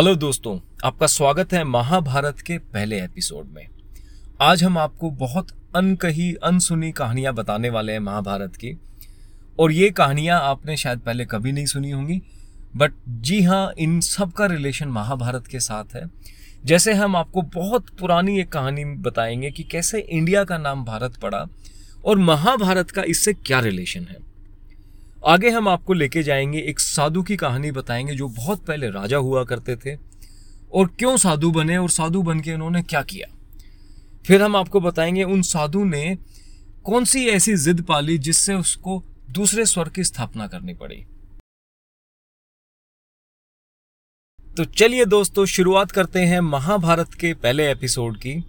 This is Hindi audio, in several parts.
हेलो दोस्तों, आपका स्वागत है महाभारत के पहले एपिसोड में। आज हम आपको बहुत अनकही, अनसुनी कहानियाँ बताने वाले हैं महाभारत की। और ये कहानियाँ आपने शायद पहले कभी नहीं सुनी होंगी बट जी हाँ इन सब का रिलेशन महाभारत के साथ है। जैसे हम आपको बहुत पुरानी एक कहानी बताएँगे कि कैसे इंडिया का नाम भारत पड़ा और महाभारत का इससे क्या रिलेशन है। आगे हम आपको लेके जाएँगे एक साधु की कहानी बताएँगे जो बहुत पहले राजा हुआ करते थे। और क्यों साधु बने और साधु बन के उन्होंने क्या किया? फिर हम आपको बताएँगे उन साधु ने कौन सी ऐसी जिद पाली जिससे उसको दूसरे स्वर की स्थापना करनी पड़ी। तो चलिए दोस्तों, शुरुआत करते हैं महाभारत के पहले एपिसोड की।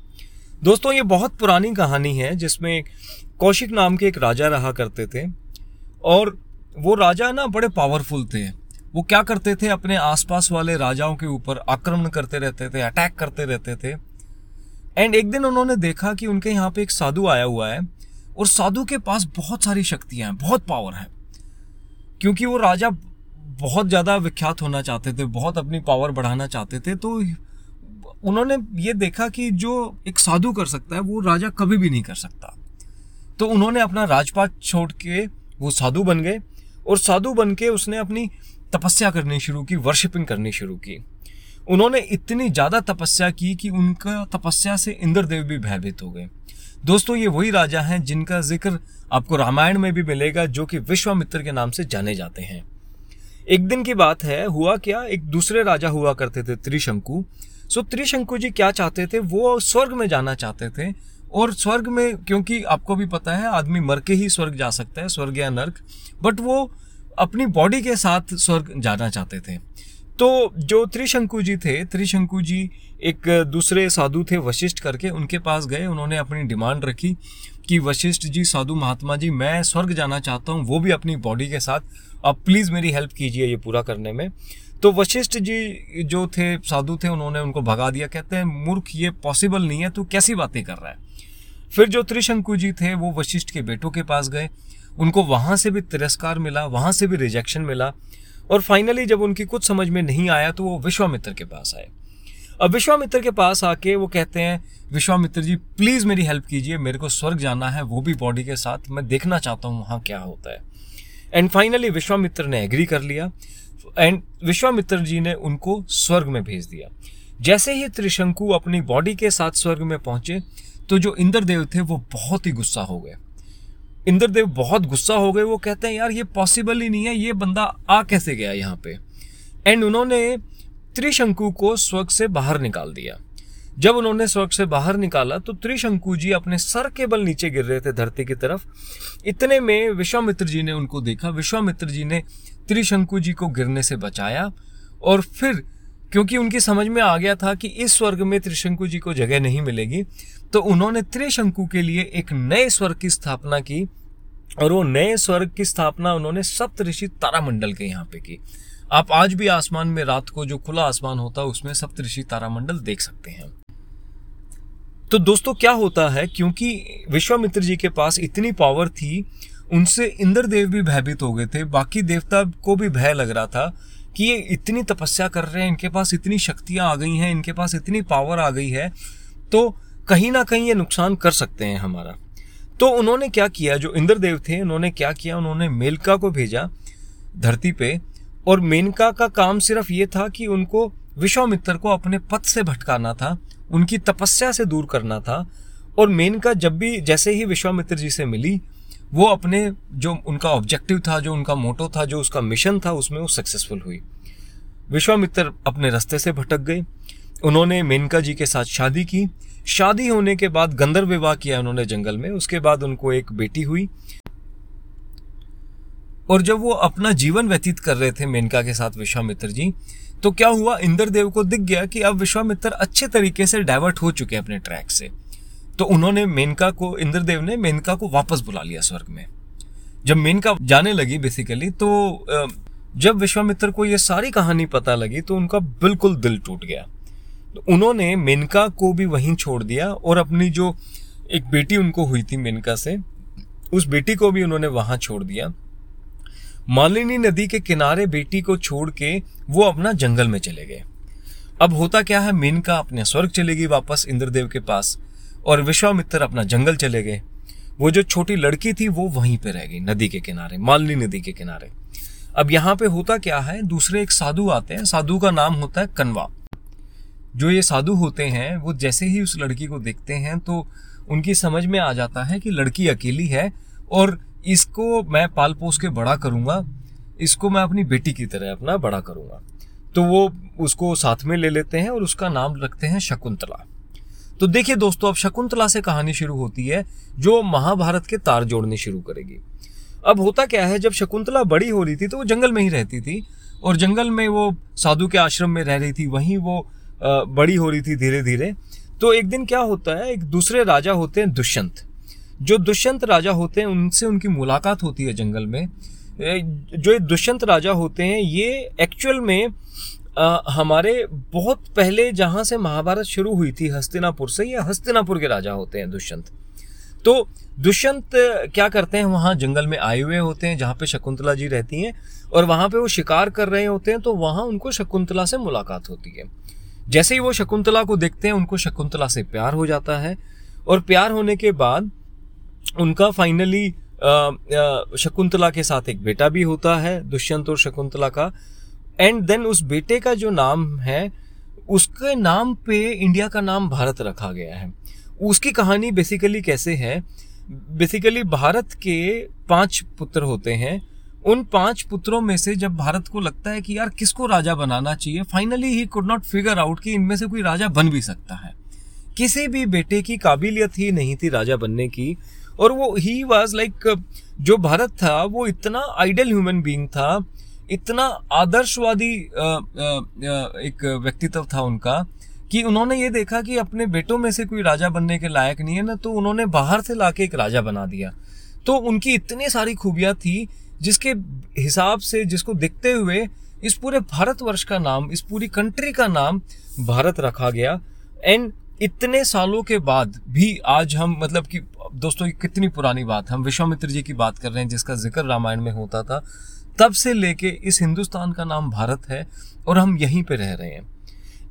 दोस्तों, ये बहुत पुरानी कहानी है जिसमें कौशिक नाम के एक राजा रहा करते थे। और वो राजा ना बड़े पावरफुल थे। वो क्या करते थे? अपने आसपास वाले राजाओं के ऊपर आक्रमण करते रहते थे अटैक करते रहते थे। एंड एक दिन उन्होंने देखा कि उनके यहाँ पे एक साधु आया हुआ है और साधु के पास बहुत सारी शक्तियाँ हैं, बहुत पावर है। क्योंकि वो राजा बहुत ज़्यादा विख्यात होना चाहते थे, बहुत अपनी पावर बढ़ाना चाहते थे तो उन्होंने ये देखा कि जो एक साधु कर सकता है, वो राजा कभी भी नहीं कर सकता। तो उन्होंने अपना राजपाट छोड़ के वो साधु बन गए। और साधु बन के उसने अपनी तपस्या करनी शुरू की वर्शिपिंग करनी शुरू की। उन्होंने इतनी ज़्यादा तपस्या की कि उनका तपस्या से इंद्रदेव भी भयभीत हो गए। दोस्तों, ये वही राजा हैं जिनका ज़िक्र आपको रामायण में भी मिलेगा, जो कि विश्वामित्र के नाम से जाने जाते हैं। एक दिन की बात है, हुआ क्या? एक दूसरे राजा हुआ करते थे त्रिशंकु। सो त्रिशंकु जी क्या चाहते थे? वो स्वर्ग में जाना चाहते थे। और स्वर्ग में, क्योंकि आपको भी पता है, आदमी मर के ही स्वर्ग जा सकता है, स्वर्ग या नर्क बट वो अपनी बॉडी के साथ स्वर्ग जाना चाहते थे। तो जो त्रिशंकु जी थे, त्रिशंकु जी एक दूसरे साधु थे, वशिष्ठ करके उनके पास गए, उन्होंने अपनी डिमांड रखी कि वशिष्ठ जी, साधु महात्मा जी, मैं स्वर्ग जाना चाहता हूँ, वो भी अपनी बॉडी के साथ, आप प्लीज़ मेरी हेल्प कीजिए ये पूरा करने में। तो वशिष्ठ जी जो थे, साधु थे, उन्होंने उनको भगा दिया, कहते हैं, मूर्ख, ये पॉसिबल नहीं है, तू कैसी बातें कर रहा है? फिर जो त्रिशंकु जी थे, वो वशिष्ठ के बेटों के पास गए। उनको वहाँ से भी तिरस्कार मिला, वहाँ से भी रिजेक्शन मिला और फाइनली जब उनकी कुछ समझ में नहीं आया तो वो विश्वामित्र के पास आए। अब विश्वामित्र के पास आके वो कहते हैं, विश्वामित्र जी प्लीज़ मेरी हेल्प कीजिए, मेरे को स्वर्ग जाना है, वो भी बॉडी के साथ, मैं देखना चाहता हूँ वहाँ क्या होता है। एंड फाइनली विश्वामित्र ने एग्री कर लिया एंड विश्वामित्र जी ने उनको स्वर्ग में भेज दिया। जैसे ही त्रिशंकु अपनी बॉडी के साथ स्वर्ग में पहुँचे तो जो इंद्रदेव थे, वो बहुत ही गुस्सा हो गए। इंद्रदेव बहुत गुस्सा हो गए, वो कहते हैं, यार, ये पॉसिबल ही नहीं है, ये बंदा आ कैसे गया यहाँ पे? एंड उन्होंने त्रिशंकु को स्वर्ग से बाहर निकाल दिया। जब उन्होंने स्वर्ग से बाहर निकाला तो त्रिशंकु जी अपने सर के बल नीचे गिर रहे थे धरती की तरफ़। इतने में विश्वामित्र जी ने उनको देखा। विश्वामित्र जी ने त्रिशंकु जी को गिरने से बचाया और फिर क्योंकि उनकी समझ में आ गया था कि इस स्वर्ग में त्रिशंकु जी को जगह नहीं मिलेगी तो उन्होंने त्रिशंकु के लिए एक नए स्वर्ग की स्थापना की, और वो नए स्वर्ग की स्थापना उन्होंने सप्तऋषि तारामंडल के यहाँ पे की। आप आज भी आसमान में रात को जो खुला आसमान होता है, उसमें सप्त ऋषि तारामंडल देख सकते हैं। तो दोस्तों, क्या होता है, क्योंकि विश्वामित्र जी के पास इतनी पावर थी, उनसे इंद्रदेव भी भयभीत हो गए थे, बाकी देवता को भी भय लग रहा था कि ये इतनी तपस्या कर रहे हैं, इनके पास इतनी शक्तियाँ आ गई हैं, इनके पास इतनी पावर आ गई है तो कहीं ना कहीं ये नुकसान कर सकते हैं हमारा। तो उन्होंने क्या किया, जो इंद्रदेव थे, उन्होंने क्या किया, उन्होंने मेलका को भेजा धरती पे, और मेनका का काम सिर्फ़ ये था कि उनको विश्वामित्र को अपने पद से भटकाना था, उनकी तपस्या से दूर करना था, और मेनका जब भी, जैसे ही विश्वामित्र जी से मिली वो अपने जो उनका ऑब्जेक्टिव था, जो उनका मोटो था, जो उसका मिशन था, उसमें वो सक्सेसफुल हुई। विश्वामित्र अपने रास्ते से भटक गए। उन्होंने मेनका जी के साथ शादी की। शादी होने के बाद गंधर्व विवाह किया उन्होंने जंगल में। उसके बाद उनको एक बेटी हुई। और जब वो अपना जीवन व्यतीत कर रहे थे मेनका के साथ विश्वामित्र जी तो क्या हुआ? इंद्रदेव को दिख गया कि अब विश्वामित्र अच्छे तरीके से डाइवर्ट हो चुके हैं अपने ट्रैक से। तो उन्होंने मेनका को, इंद्रदेव ने मेनका को वापस बुला लिया स्वर्ग में। जब मेनका जाने लगी बेसिकली तो जब विश्वामित्र को ये सारी कहानी पता लगी तो उनका बिल्कुल दिल टूट गया। तो उन्होंने मेनका को भी वहीं छोड़ दिया और अपनी जो एक बेटी उनको हुई थी मेनका से, उस बेटी को भी उन्होंने वहाँ छोड़ दिया। मालिनी नदी के किनारे बेटी को छोड़ के वो अपना जंगल में चले गए। अब होता क्या है, मेनका अपने स्वर्ग चलेगी वापस इंद्रदेव के पास। और विश्वामित्र अपना जंगल चले गए। वो जो छोटी लड़की थी, वो वहीं पे रह गई, नदी के किनारे, मालनी नदी के किनारे। अब यहाँ पे होता क्या है? दूसरे एक साधु आते हैं। साधु का नाम होता है कनवा। जो ये साधु होते हैं, वो जैसे ही उस लड़की को देखते हैं तो उनकी समझ में आ जाता है कि लड़की अकेली है और इसको मैं पाल पोस के बड़ा करूँगा, इसको मैं अपनी बेटी की तरह अपना बड़ा करूँगा। तो वो उसको साथ में ले लेते हैं और उसका नाम रखते हैं शकुंतला। तो देखिए दोस्तों, अब शकुंतला से कहानी शुरू होती है, जो महाभारत के तार जोड़ने शुरू करेगी। अब होता क्या है, जब शकुंतला बड़ी हो रही थी तो वो जंगल में ही रहती थी, और जंगल में वो साधु के आश्रम में रह रही थी, वहीं वो बड़ी हो रही थी धीरे धीरे तो एक दिन क्या होता है, एक दूसरे राजा होते हैं दुष्यंत। जो दुष्यंत राजा होते हैं, उनसे उनकी मुलाकात होती है जंगल में। जो ये दुष्यंत राजा होते हैं, ये एक्चुअल में आ, हमारे बहुत पहले जहाँ से महाभारत शुरू हुई थी हस्तिनापुर से ये हस्तिनापुर के राजा होते हैं दुष्यंत। तो दुष्यंत क्या करते हैं वहाँ जंगल में आए हुए होते हैं जहाँ पे शकुंतला जी रहती हैं और वहाँ पे वो शिकार कर रहे होते हैं तो वहाँ उनको शकुंतला से मुलाकात होती है। जैसे ही वो शकुंतला को देखते हैं उनको शकुंतला से प्यार हो जाता है और प्यार होने के बाद उनका फाइनली शकुंतला के साथ एक बेटा भी होता है दुष्यंत और शकुंतला का एंड देन उस बेटे का जो नाम है, उसके नाम पे इंडिया का नाम भारत रखा गया है। उसकी कहानी बेसिकली कैसे है? बेसिकली भारत के पाँच पुत्र होते हैं। उन पाँच पुत्रों में से जब भारत को लगता है कि यार किसको राजा बनाना चाहिए finally he could not figure out कि इनमें से कोई राजा बन भी सकता है। किसी भी बेटे की काबिलियत ही नहीं थी राजा बनने की। और वो ही वॉज़ लाइक जो भारत था, वो इतना आइडल ह्यूमन बींग था इतना आदर्शवादी एक व्यक्तित्व था उनका कि उन्होंने ये देखा कि अपने बेटों में से कोई राजा बनने के लायक नहीं है, ना तो उन्होंने बाहर से लाके एक राजा बना दिया। तो उनकी इतनी सारी खूबियाँ थी जिसके हिसाब से, जिसको देखते हुए इस पूरे भारतवर्ष का नाम, इस पूरी कंट्री का नाम भारत रखा गया। एंड इतने सालों के बाद भी आज हम मतलब कि दोस्तों कितनी पुरानी बात, हम विश्वामित्र जी की बात कर रहे हैं जिसका ज़िक्र रामायण में होता था। तब से लेके इस हिंदुस्तान का नाम भारत है और हम यहीं पे रह रहे हैं।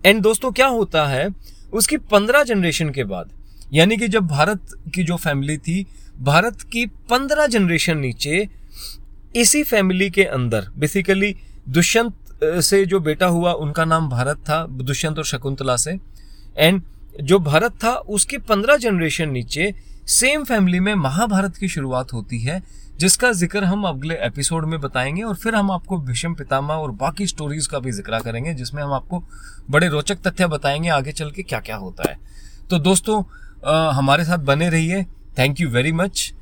एंड दोस्तों, क्या होता है? उसकी पंद्रह जनरेशन के बाद, यानी कि जब भारत की जो फैमिली थी, भारत की पंद्रह जनरेशन नीचे, इसी फैमिली के अंदर बेसिकली दुष्यंत से जो बेटा हुआ, उनका नाम भारत था, दुष्यंत और शकुंतला से। एंड जो भारत था, उसके पंद्रह जनरेशन नीचे सेम फैमिली में महाभारत की शुरुआत होती है जिसका ज़िक्र हम अगले एपिसोड में बताएँगे और फिर हम आपको भीषम पितामह और बाकी स्टोरीज का भी ज़िक्र करेंगे जिसमें हम आपको बड़े रोचक तथ्य बताएँगे आगे चल के क्या क्या होता है। तो दोस्तों आ, हमारे साथ बने रहिए। Thank you very much